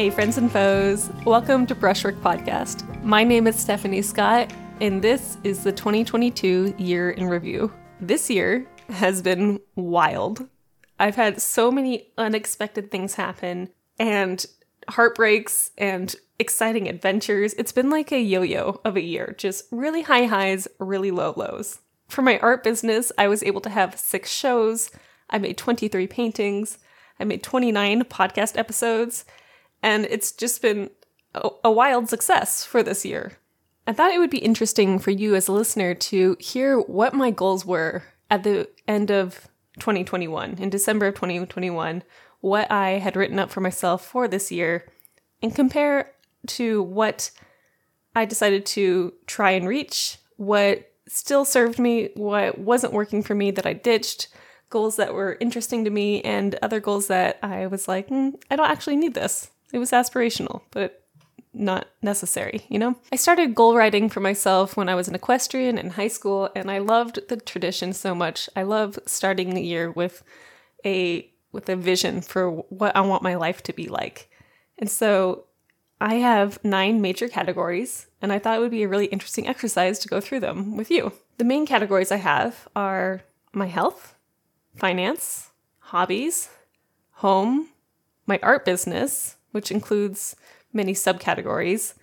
Hey, friends and foes. Welcome to Brushwork Podcast. My name is Stephanie Scott, and this is the 2022 year in review. This year has been wild. I've had so many unexpected things happen, and heartbreaks and exciting adventures. It's been like a yo yo of a year, just really high highs, really low lows. For my art business, I was able to have six shows. I made 23 paintings. I made 29 podcast episodes. And it's just been a, a wild success for this year. I thought it would be interesting for you as a listener to hear what my goals were at the end of 2021, in December of 2021, what I had written up for myself for this year, and compare to what I decided to try and reach, what still served me, what wasn't working for me that I ditched, goals that were interesting to me, and other goals that I was like, mm, I don't actually need this. It was aspirational, but not necessary, you know? I started goal writing for myself when I was an equestrian in high school, and I loved the tradition so much. I love starting the year with a with a vision for what I want my life to be like. And so I have nine major categories, and I thought it would be a really interesting exercise to go through them with you. The main categories I have are my health, finance, hobbies, home, my art business, which includes many subcategories,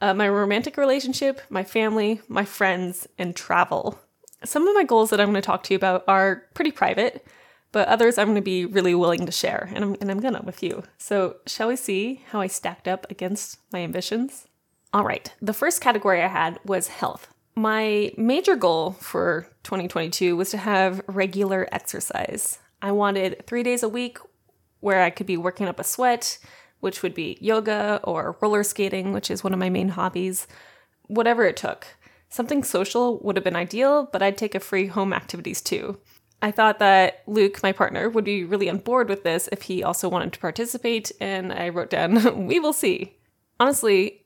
uh, my romantic relationship, my family, my friends, and travel. Some of my goals that I'm going to talk to you about are pretty private, but others I'm going to be really willing to share, and I'm, and I'm gonna with you. So, shall we see how I stacked up against my ambitions? All right, the first category I had was health. My major goal for 2022 was to have regular exercise. I wanted three days a week where I could be working up a sweat, which would be yoga or roller skating, which is one of my main hobbies, whatever it took. Something social would have been ideal, but I'd take a free home activities too. I thought that Luke, my partner, would be really on board with this if he also wanted to participate, and I wrote down, we will see. Honestly,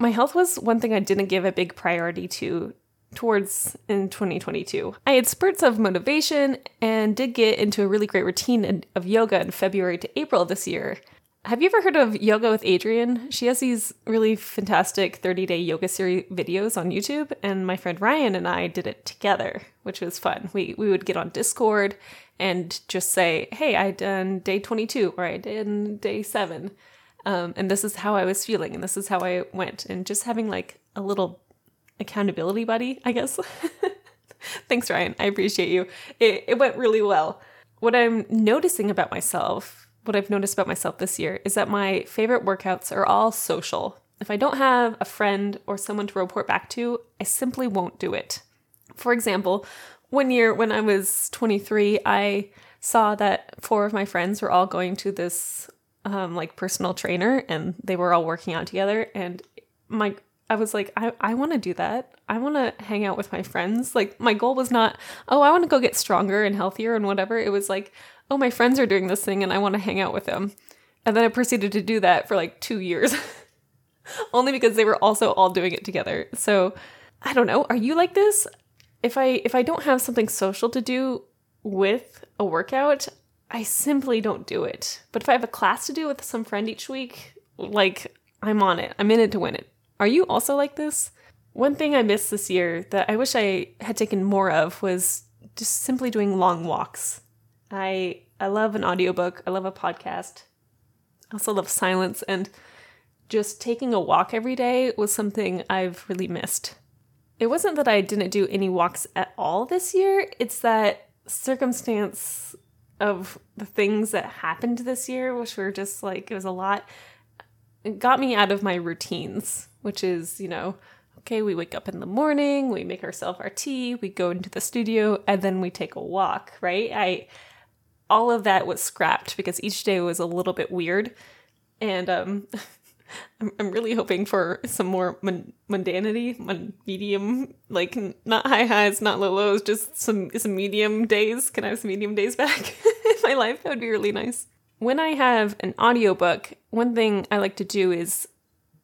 my health was one thing I didn't give a big priority to towards in 2022. I had spurts of motivation and did get into a really great routine of yoga in February to April this year. Have you ever heard of Yoga with Adriene? She has these really fantastic 30 day yoga series videos on YouTube, and my friend Ryan and I did it together, which was fun. We, we would get on Discord and just say, Hey, I done day 22 or I did day seven. Um, and this is how I was feeling, and this is how I went. And just having like a little accountability buddy, I guess. Thanks, Ryan. I appreciate you. It, it went really well. What I'm noticing about myself what I've noticed about myself this year is that my favorite workouts are all social. If I don't have a friend or someone to report back to, I simply won't do it. For example, one year when I was 23, I saw that four of my friends were all going to this um, like personal trainer and they were all working out together. And my I was like, I, I want to do that. I want to hang out with my friends. Like, my goal was not, oh, I want to go get stronger and healthier and whatever. It was like, oh, my friends are doing this thing and I want to hang out with them. And then I proceeded to do that for like two years, only because they were also all doing it together. So I don't know. Are you like this? If I if I don't have something social to do with a workout, I simply don't do it. But if I have a class to do with some friend each week, like I'm on it. I'm in it to win it. Are you also like this? One thing I missed this year that I wish I had taken more of was just simply doing long walks. I I love an audiobook. I love a podcast. I also love silence and just taking a walk every day was something I've really missed. It wasn't that I didn't do any walks at all this year, it's that circumstance of the things that happened this year, which were just like, it was a lot, it got me out of my routines, which is, you know, okay, we wake up in the morning, we make ourselves our tea, we go into the studio, and then we take a walk, right? I all of that was scrapped because each day was a little bit weird. And um, I'm, really hoping for some more mun- mundanity, mun- medium, like not high highs, not low lows, just some some medium days. Can I have some medium days back in my life? That would be really nice. When I have an audiobook, one thing I like to do is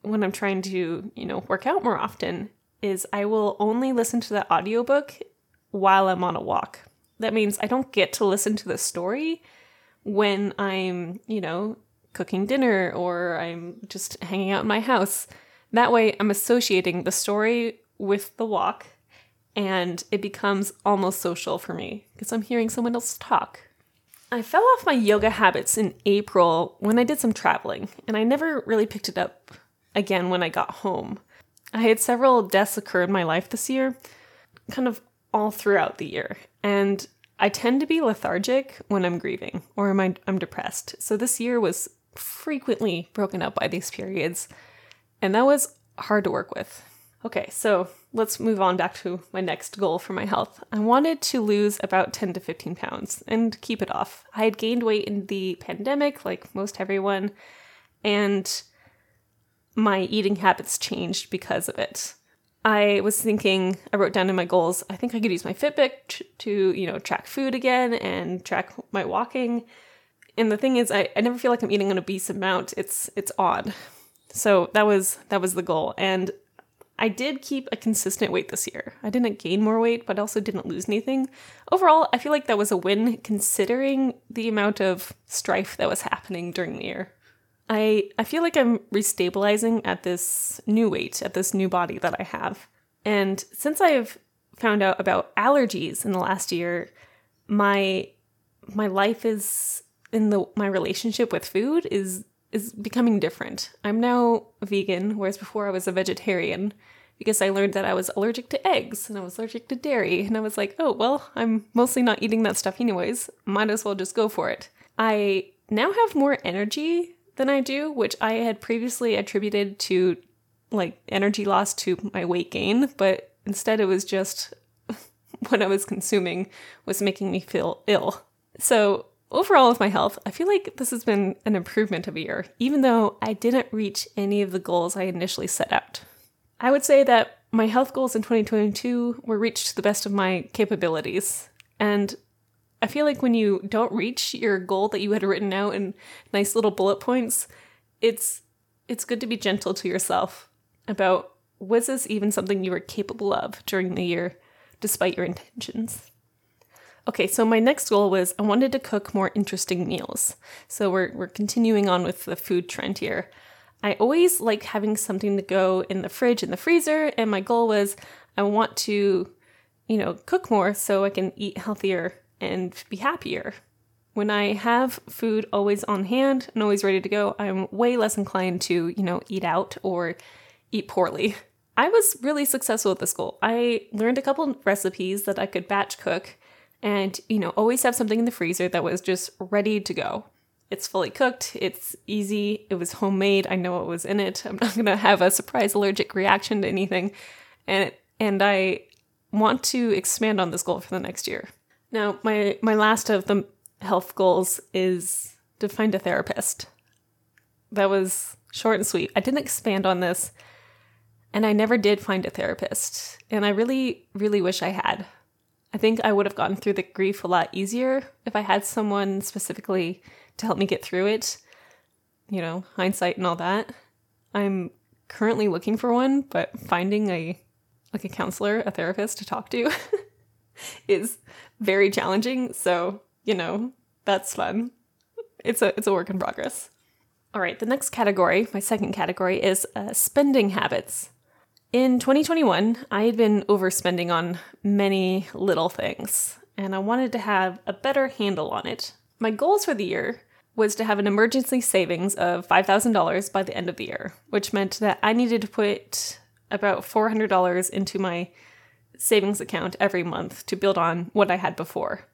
when I'm trying to, you know, work out more often, is I will only listen to the audiobook while I'm on a walk that means I don't get to listen to the story when I'm, you know, cooking dinner or I'm just hanging out in my house. That way, I'm associating the story with the walk and it becomes almost social for me because I'm hearing someone else talk. I fell off my yoga habits in April when I did some traveling, and I never really picked it up again when I got home. I had several deaths occur in my life this year, kind of all throughout the year, and I tend to be lethargic when I'm grieving or I'm, I'm depressed. So this year was frequently broken up by these periods, and that was hard to work with. Okay, so let's move on back to my next goal for my health. I wanted to lose about 10 to 15 pounds and keep it off. I had gained weight in the pandemic, like most everyone, and my eating habits changed because of it. I was thinking, I wrote down in my goals, I think I could use my Fitbit to, you know, track food again and track my walking. And the thing is, I, I never feel like I'm eating an obese amount. It's it's odd. So that was that was the goal. And I did keep a consistent weight this year. I didn't gain more weight, but also didn't lose anything. Overall, I feel like that was a win considering the amount of strife that was happening during the year. I I feel like I'm restabilizing at this new weight, at this new body that I have. And since I've found out about allergies in the last year, my my life is in the my relationship with food is is becoming different. I'm now vegan, whereas before I was a vegetarian because I learned that I was allergic to eggs and I was allergic to dairy. And I was like, oh, well, I'm mostly not eating that stuff anyways. Might as well just go for it. I now have more energy than I do, which I had previously attributed to like energy loss to my weight gain, but instead it was just what I was consuming was making me feel ill. So Overall, with my health, I feel like this has been an improvement of a year, even though I didn't reach any of the goals I initially set out. I would say that my health goals in 2022 were reached to the best of my capabilities. And I feel like when you don't reach your goal that you had written out in nice little bullet points, it's it's good to be gentle to yourself about was this even something you were capable of during the year despite your intentions. Okay, so my next goal was I wanted to cook more interesting meals. So we're, we're continuing on with the food trend here. I always like having something to go in the fridge and the freezer, and my goal was I want to, you know, cook more so I can eat healthier and be happier. When I have food always on hand and always ready to go, I'm way less inclined to, you know, eat out or eat poorly. I was really successful with this goal. I learned a couple recipes that I could batch cook and you know always have something in the freezer that was just ready to go. It's fully cooked. It's easy. It was homemade. I know what was in it. I'm not going to have a surprise allergic reaction to anything. And and i want to expand on this goal for the next year. Now my my last of the health goals is to find a therapist. That was short and sweet. I didn't expand on this and i never did find a therapist. And i really really wish i had I think I would have gotten through the grief a lot easier if I had someone specifically to help me get through it. You know, hindsight and all that. I'm currently looking for one, but finding a like a counselor, a therapist to talk to is very challenging. So, you know, that's fun. It's a it's a work in progress. All right, the next category, my second category is uh, spending habits. In 2021, I had been overspending on many little things, and I wanted to have a better handle on it. My goals for the year was to have an emergency savings of $5,000 by the end of the year, which meant that I needed to put about $400 into my savings account every month to build on what I had before.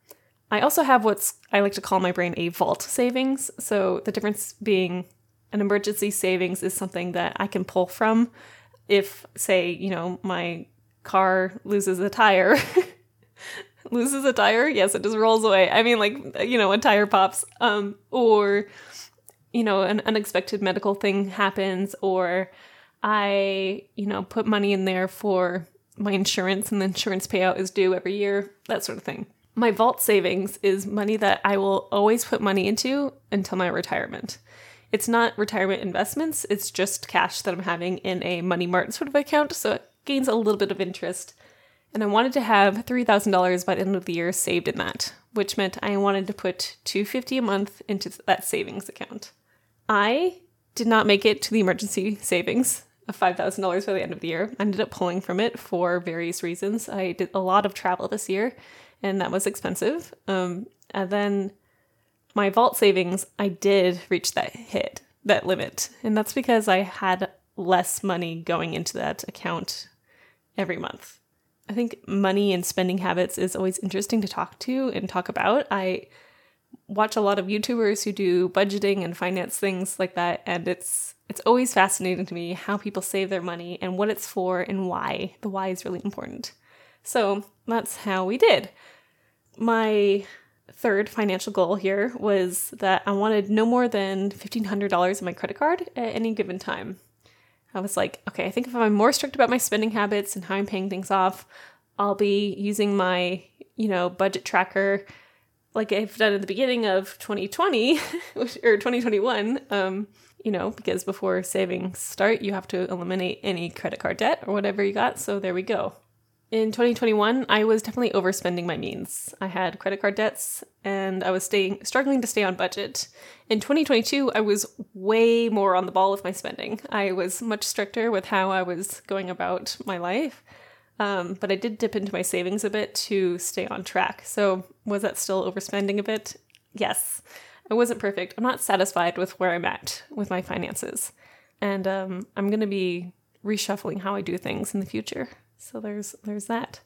I also have what's I like to call my brain a vault savings. So the difference being an emergency savings is something that I can pull from if say you know my car loses a tire loses a tire yes it just rolls away. I mean like you know a tire pops um or you know an unexpected medical thing happens or i you know put money in there for my insurance and the insurance payout is due every year that sort of thing. My vault savings is money that i will always put money into until my retirement it's not retirement investments, it's just cash that I'm having in a money market sort of account, so it gains a little bit of interest. And I wanted to have $3,000 by the end of the year saved in that, which meant I wanted to put 250 a month into that savings account. I did not make it to the emergency savings of $5,000 by the end of the year. I ended up pulling from it for various reasons. I did a lot of travel this year, and that was expensive. Um, and then my vault savings, I did reach that hit, that limit. And that's because I had less money going into that account every month. I think money and spending habits is always interesting to talk to and talk about. I watch a lot of YouTubers who do budgeting and finance things like that, and it's it's always fascinating to me how people save their money and what it's for and why. The why is really important. So that's how we did. My third financial goal here was that I wanted no more than $1,500 in my credit card at any given time. I was like, okay, I think if I'm more strict about my spending habits and how I'm paying things off, I'll be using my, you know, budget tracker like I've done at the beginning of 2020 or 2021. Um, you know, because before savings start, you have to eliminate any credit card debt or whatever you got. So there we go. In 2021, I was definitely overspending my means. I had credit card debts and I was staying struggling to stay on budget. In 2022, I was way more on the ball with my spending. I was much stricter with how I was going about my life. Um, but I did dip into my savings a bit to stay on track. So, was that still overspending a bit? Yes. I wasn't perfect. I'm not satisfied with where I'm at with my finances. And um, I'm going to be reshuffling how I do things in the future. So there's there's that.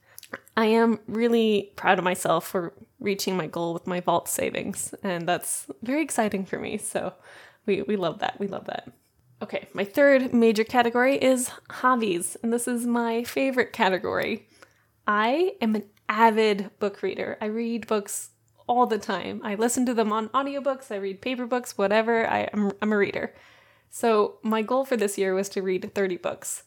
I am really proud of myself for reaching my goal with my vault savings, and that's very exciting for me. So we we love that. We love that. Okay, my third major category is hobbies, and this is my favorite category. I am an avid book reader. I read books all the time. I listen to them on audiobooks, I read paper books, whatever. I, am I'm a reader. So my goal for this year was to read 30 books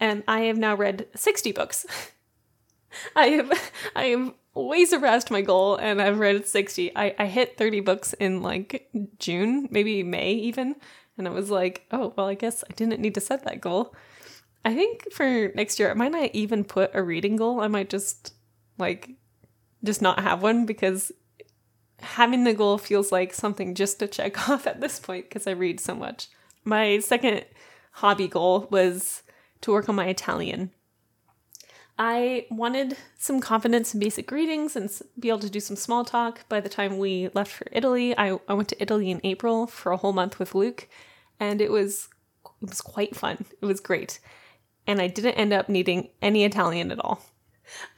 and I have now read 60 books. I have I have way surpassed my goal and I've read 60. I, I hit 30 books in like June, maybe May even. And I was like, oh, well, I guess I didn't need to set that goal. I think for next year, I might not even put a reading goal. I might just like just not have one because having the goal feels like something just to check off at this point because I read so much. My second hobby goal was to work on my Italian. I wanted some confidence in basic greetings and be able to do some small talk. By the time we left for Italy, I, I went to Italy in April for a whole month with Luke, and it was it was quite fun. It was great. And I didn't end up needing any Italian at all.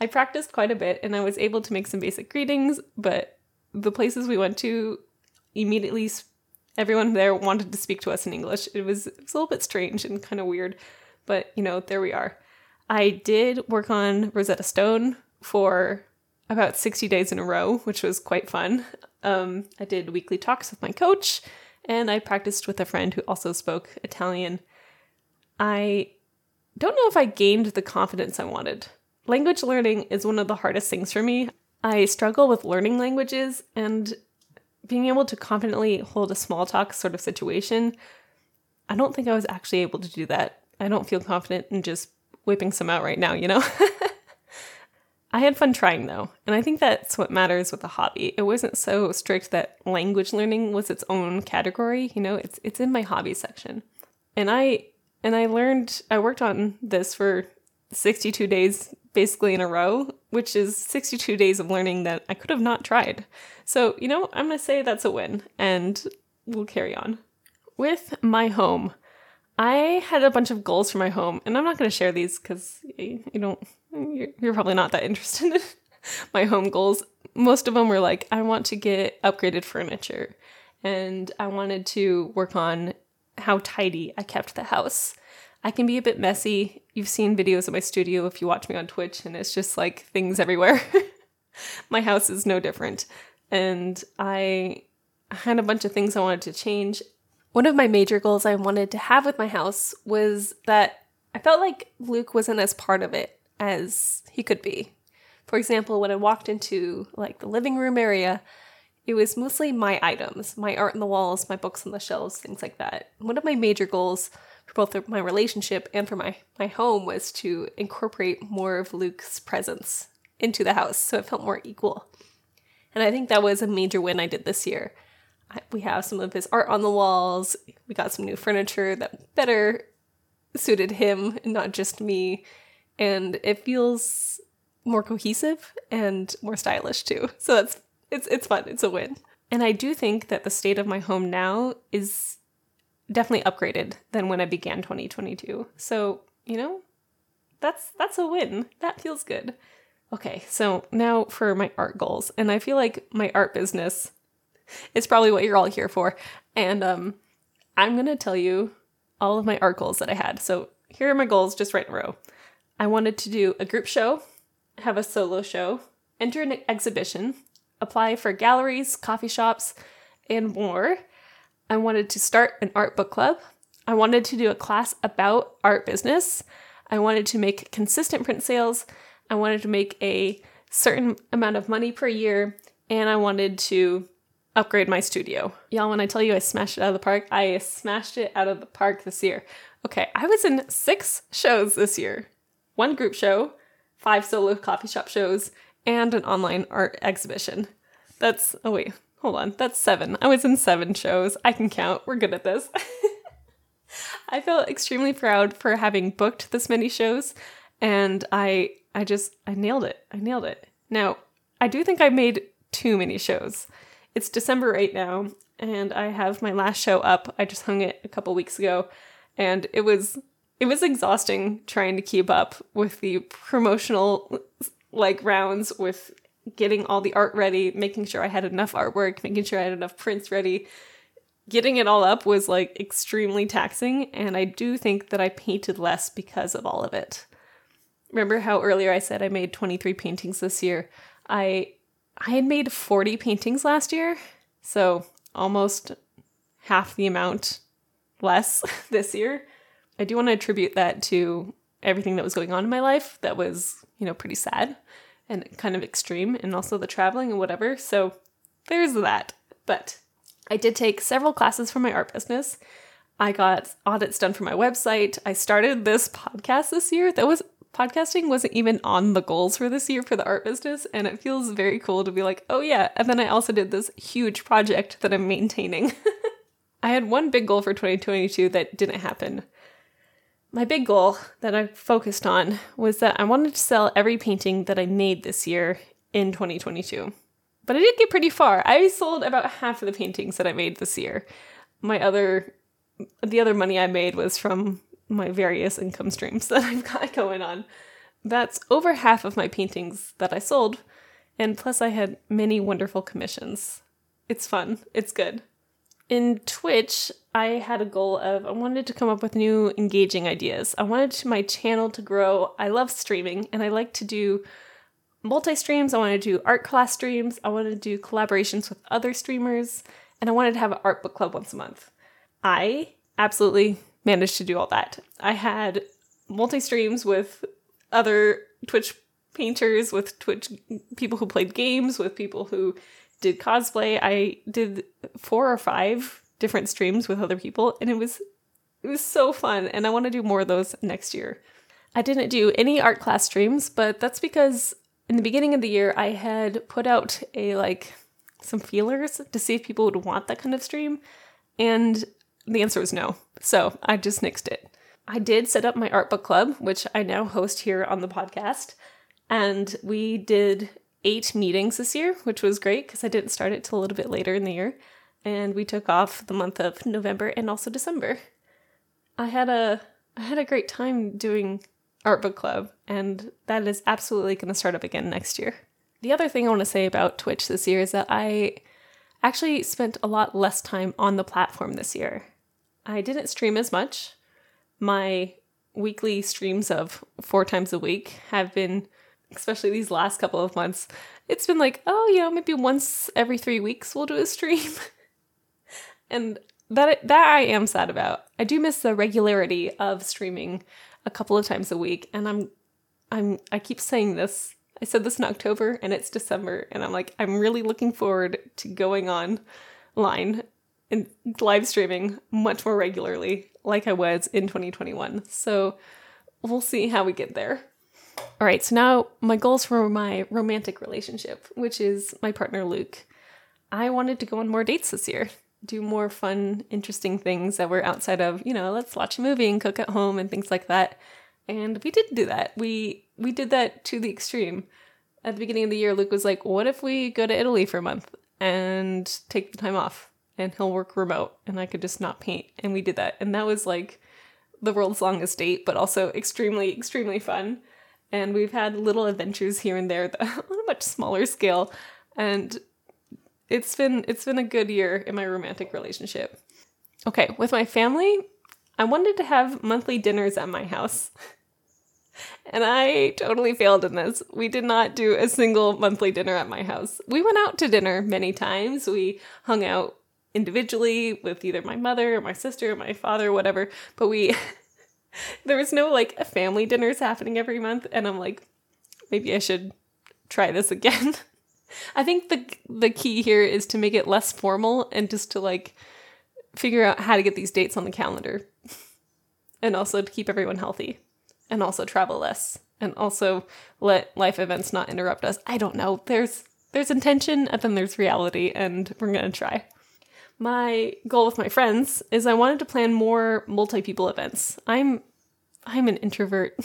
I practiced quite a bit and I was able to make some basic greetings, but the places we went to immediately everyone there wanted to speak to us in English. It was, it was a little bit strange and kind of weird. But, you know, there we are. I did work on Rosetta Stone for about 60 days in a row, which was quite fun. Um, I did weekly talks with my coach, and I practiced with a friend who also spoke Italian. I don't know if I gained the confidence I wanted. Language learning is one of the hardest things for me. I struggle with learning languages, and being able to confidently hold a small talk sort of situation, I don't think I was actually able to do that I don't feel confident in just whipping some out right now, you know? I had fun trying though, and I think that's what matters with a hobby. It wasn't so strict that language learning was its own category, you know, it's it's in my hobby section. And I and I learned I worked on this for 62 days basically in a row, which is 62 days of learning that I could have not tried. So, you know, I'm going to say that's a win and we'll carry on. With my home, I had a bunch of goals for my home, and I'm not going to share these because you, don't, you're, you're probably not that interested in my home goals. Most of them were like, I want to get upgraded furniture, and I wanted to work on how tidy I kept the house. I can be a bit messy. You've seen videos of my studio if you watch me on Twitch, and it's just like things everywhere. my house is no different. And I had a bunch of things I wanted to change, one of my major goals I wanted to have with my house was that I felt like Luke wasn't as part of it as he could be. For example, when I walked into like the living room area, it was mostly my items, my art on the walls, my books on the shelves, things like that. One of my major goals for both my relationship and for my, my home was to incorporate more of Luke's presence into the house so it felt more equal. And I think that was a major win I did this year. We have some of his art on the walls. We got some new furniture that better suited him not just me. And it feels more cohesive and more stylish too. So that's it's it's fun. It's a win. And I do think that the state of my home now is definitely upgraded than when I began 2022. So, you know, that's that's a win. That feels good. Okay, so now for my art goals. And I feel like my art business is probably what you're all here for. And um I'm going to tell you all of my art goals that I had. So, here are my goals just right in a row. I wanted to do a group show, have a solo show, enter an exhibition, apply for galleries, coffee shops, and more. I wanted to start an art book club. I wanted to do a class about art business. I wanted to make consistent print sales. I wanted to make a certain amount of money per year. And I wanted to upgrade my studio. Y'all, when I tell you I smashed it out of the park, I smashed it out of the park this year. Okay, I was in six shows this year one group show, five solo coffee shop shows, and an online art exhibition. That's, oh wait, hold on, that's seven. I was in seven shows. I can count. We're good at this. I felt extremely proud for having booked this many shows and I I just I nailed it. I nailed it. Now, I do think I made too many shows. It's December 8 now and I have my last show up. I just hung it a couple weeks ago and it was it was exhausting trying to keep up with the promotional like rounds with getting all the art ready, making sure I had enough artwork, making sure I had enough prints ready. Getting it all up was like extremely taxing, and I do think that I painted less because of all of it. Remember how earlier I said I made 23 paintings this year? I I had made 40 paintings last year, so almost half the amount less this year. I do want to attribute that to everything that was going on in my life that was, you know, pretty sad and kind of extreme, and also the traveling and whatever. So there's that. But I did take several classes for my art business. I got audits done for my website. I started this podcast this year. That was podcasting wasn't even on the goals for this year for the art business, and it feels very cool to be like, oh yeah. And then I also did this huge project that I'm maintaining. I had one big goal for 2022 that didn't happen my big goal that I focused on was that I wanted to sell every painting that I made this year in 2022. But I did get pretty far. I sold about half of the paintings that I made this year. My other the other money I made was from my various income streams that I've got going on. That's over half of my paintings that I sold, and plus I had many wonderful commissions. It's fun. It's good in Twitch, I had a goal of I wanted to come up with new engaging ideas. I wanted my channel to grow. I love streaming and I like to do multi streams. I want to do art class streams. I want to do collaborations with other streamers and I wanted to have an art book club once a month. I absolutely managed to do all that. I had multi streams with other Twitch painters, with Twitch people who played games, with people who did cosplay. I did four or five different streams with other people and it was it was so fun and I want to do more of those next year. I didn't do any art class streams, but that's because in the beginning of the year I had put out a like some feelers to see if people would want that kind of stream and the answer was no. So, I just nixed it. I did set up my art book club, which I now host here on the podcast, and we did eight meetings this year, which was great because I didn't start it till a little bit later in the year. And we took off the month of November and also December. I had a I had a great time doing art book club, and that is absolutely going to start up again next year. The other thing I want to say about Twitch this year is that I actually spent a lot less time on the platform this year. I didn't stream as much. My weekly streams of four times a week have been especially these last couple of months, it's been like, oh, you know, maybe once every three weeks we'll do a stream. and that that I am sad about. I do miss the regularity of streaming a couple of times a week, and I'm I'm I keep saying this. I said this in October and it's December, and I'm like, I'm really looking forward to going on line and live streaming much more regularly like I was in 2021. So we'll see how we get there. All right, so now my goals for my romantic relationship, which is my partner Luke. I wanted to go on more dates this year. do more fun, interesting things that were outside of, you know, let's watch a movie and cook at home and things like that. And we did do that. We we did that to the extreme. At the beginning of the year, Luke was like, "What if we go to Italy for a month and take the time off?" And he'll work remote, and I could just not paint. And we did that, and that was like the world's longest date, but also extremely, extremely fun. And we've had little adventures here and there on a much smaller scale, and it's been it's been a good year in my romantic relationship. Okay, with my family, I wanted to have monthly dinners at my house. And I totally failed in this. We did not do a single monthly dinner at my house. We went out to dinner many times. We hung out individually with either my mother or my sister or my father or whatever, but we there was no like family dinners happening every month and I'm like maybe I should try this again. I think the the key here is to make it less formal and just to like figure out how to get these dates on the calendar. and also to keep everyone healthy and also travel less and also let life events not interrupt us. I don't know. There's there's intention and then there's reality and we're going to try. My goal with my friends is I wanted to plan more multi-people events. I'm I'm an introvert.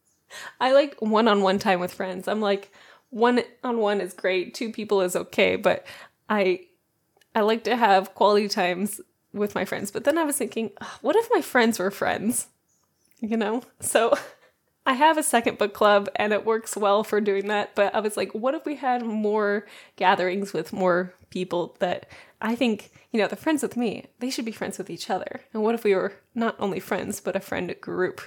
I like one-on-one time with friends. I'm like one on one is great, two people is okay, but I I like to have quality times with my friends. But then I was thinking, what if my friends were friends? You know? So I have a second book club and it works well for doing that, but I was like, what if we had more gatherings with more people that I think, you know, the friends with me, they should be friends with each other. And what if we were not only friends, but a friend group?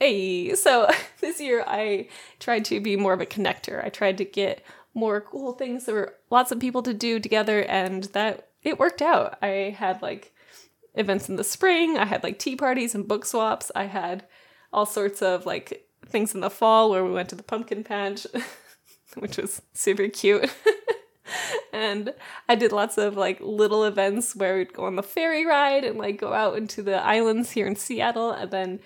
Hey, so this year I tried to be more of a connector. I tried to get more cool things. There were lots of people to do together, and that it worked out. I had like events in the spring, I had like tea parties and book swaps, I had all sorts of like things in the fall where we went to the pumpkin patch, which was super cute. and I did lots of like little events where we'd go on the ferry ride and like go out into the islands here in Seattle and then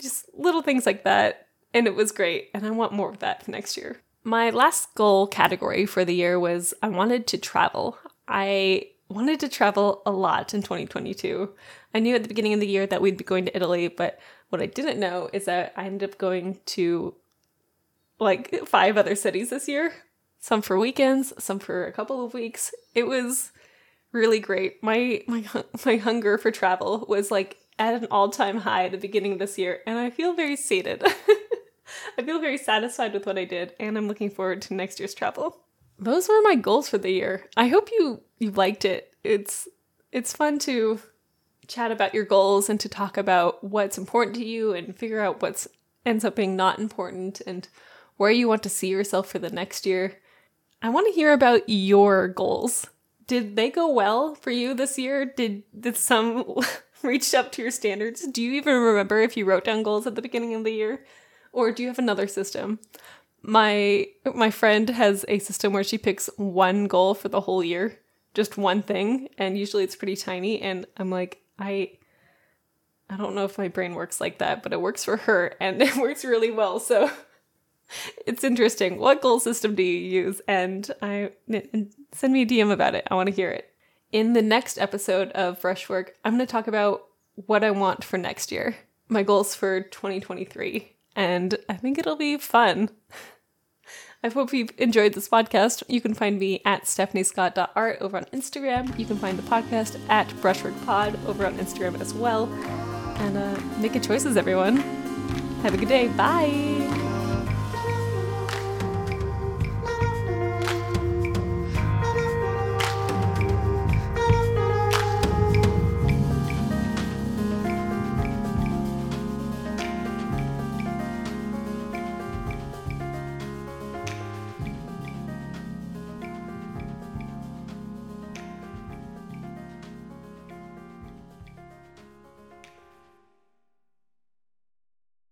just little things like that. And it was great. And I want more of that next year. My last goal category for the year was I wanted to travel. I wanted to travel a lot in 2022. I knew at the beginning of the year that we'd be going to Italy, but what I didn't know is that I ended up going to like five other cities this year. Some for weekends, some for a couple of weeks. It was really great. My my my hunger for travel was like at an all-time high at the beginning of this year, and I feel very sated. I feel very satisfied with what I did, and I'm looking forward to next year's travel. Those were my goals for the year. I hope you you liked it. It's it's fun to chat about your goals and to talk about what's important to you and figure out what's ends up being not important and where you want to see yourself for the next year. I want to hear about your goals. Did they go well for you this year? Did did some reached up to your standards? Do you even remember if you wrote down goals at the beginning of the year? Or do you have another system? My my friend has a system where she picks one goal for the whole year, just one thing, and usually it's pretty tiny and I'm like, I I don't know if my brain works like that, but it works for her and it works really well. So it's interesting. What goal system do you use? And I send me a DM about it. I want to hear it. In the next episode of Brushwork, I'm going to talk about what I want for next year, my goals for 2023, and I think it'll be fun. I hope you've enjoyed this podcast. You can find me at stephaniescott.art over on Instagram. You can find the podcast at brushworkpod over on Instagram as well. And uh, make good choices, everyone. Have a good day. Bye.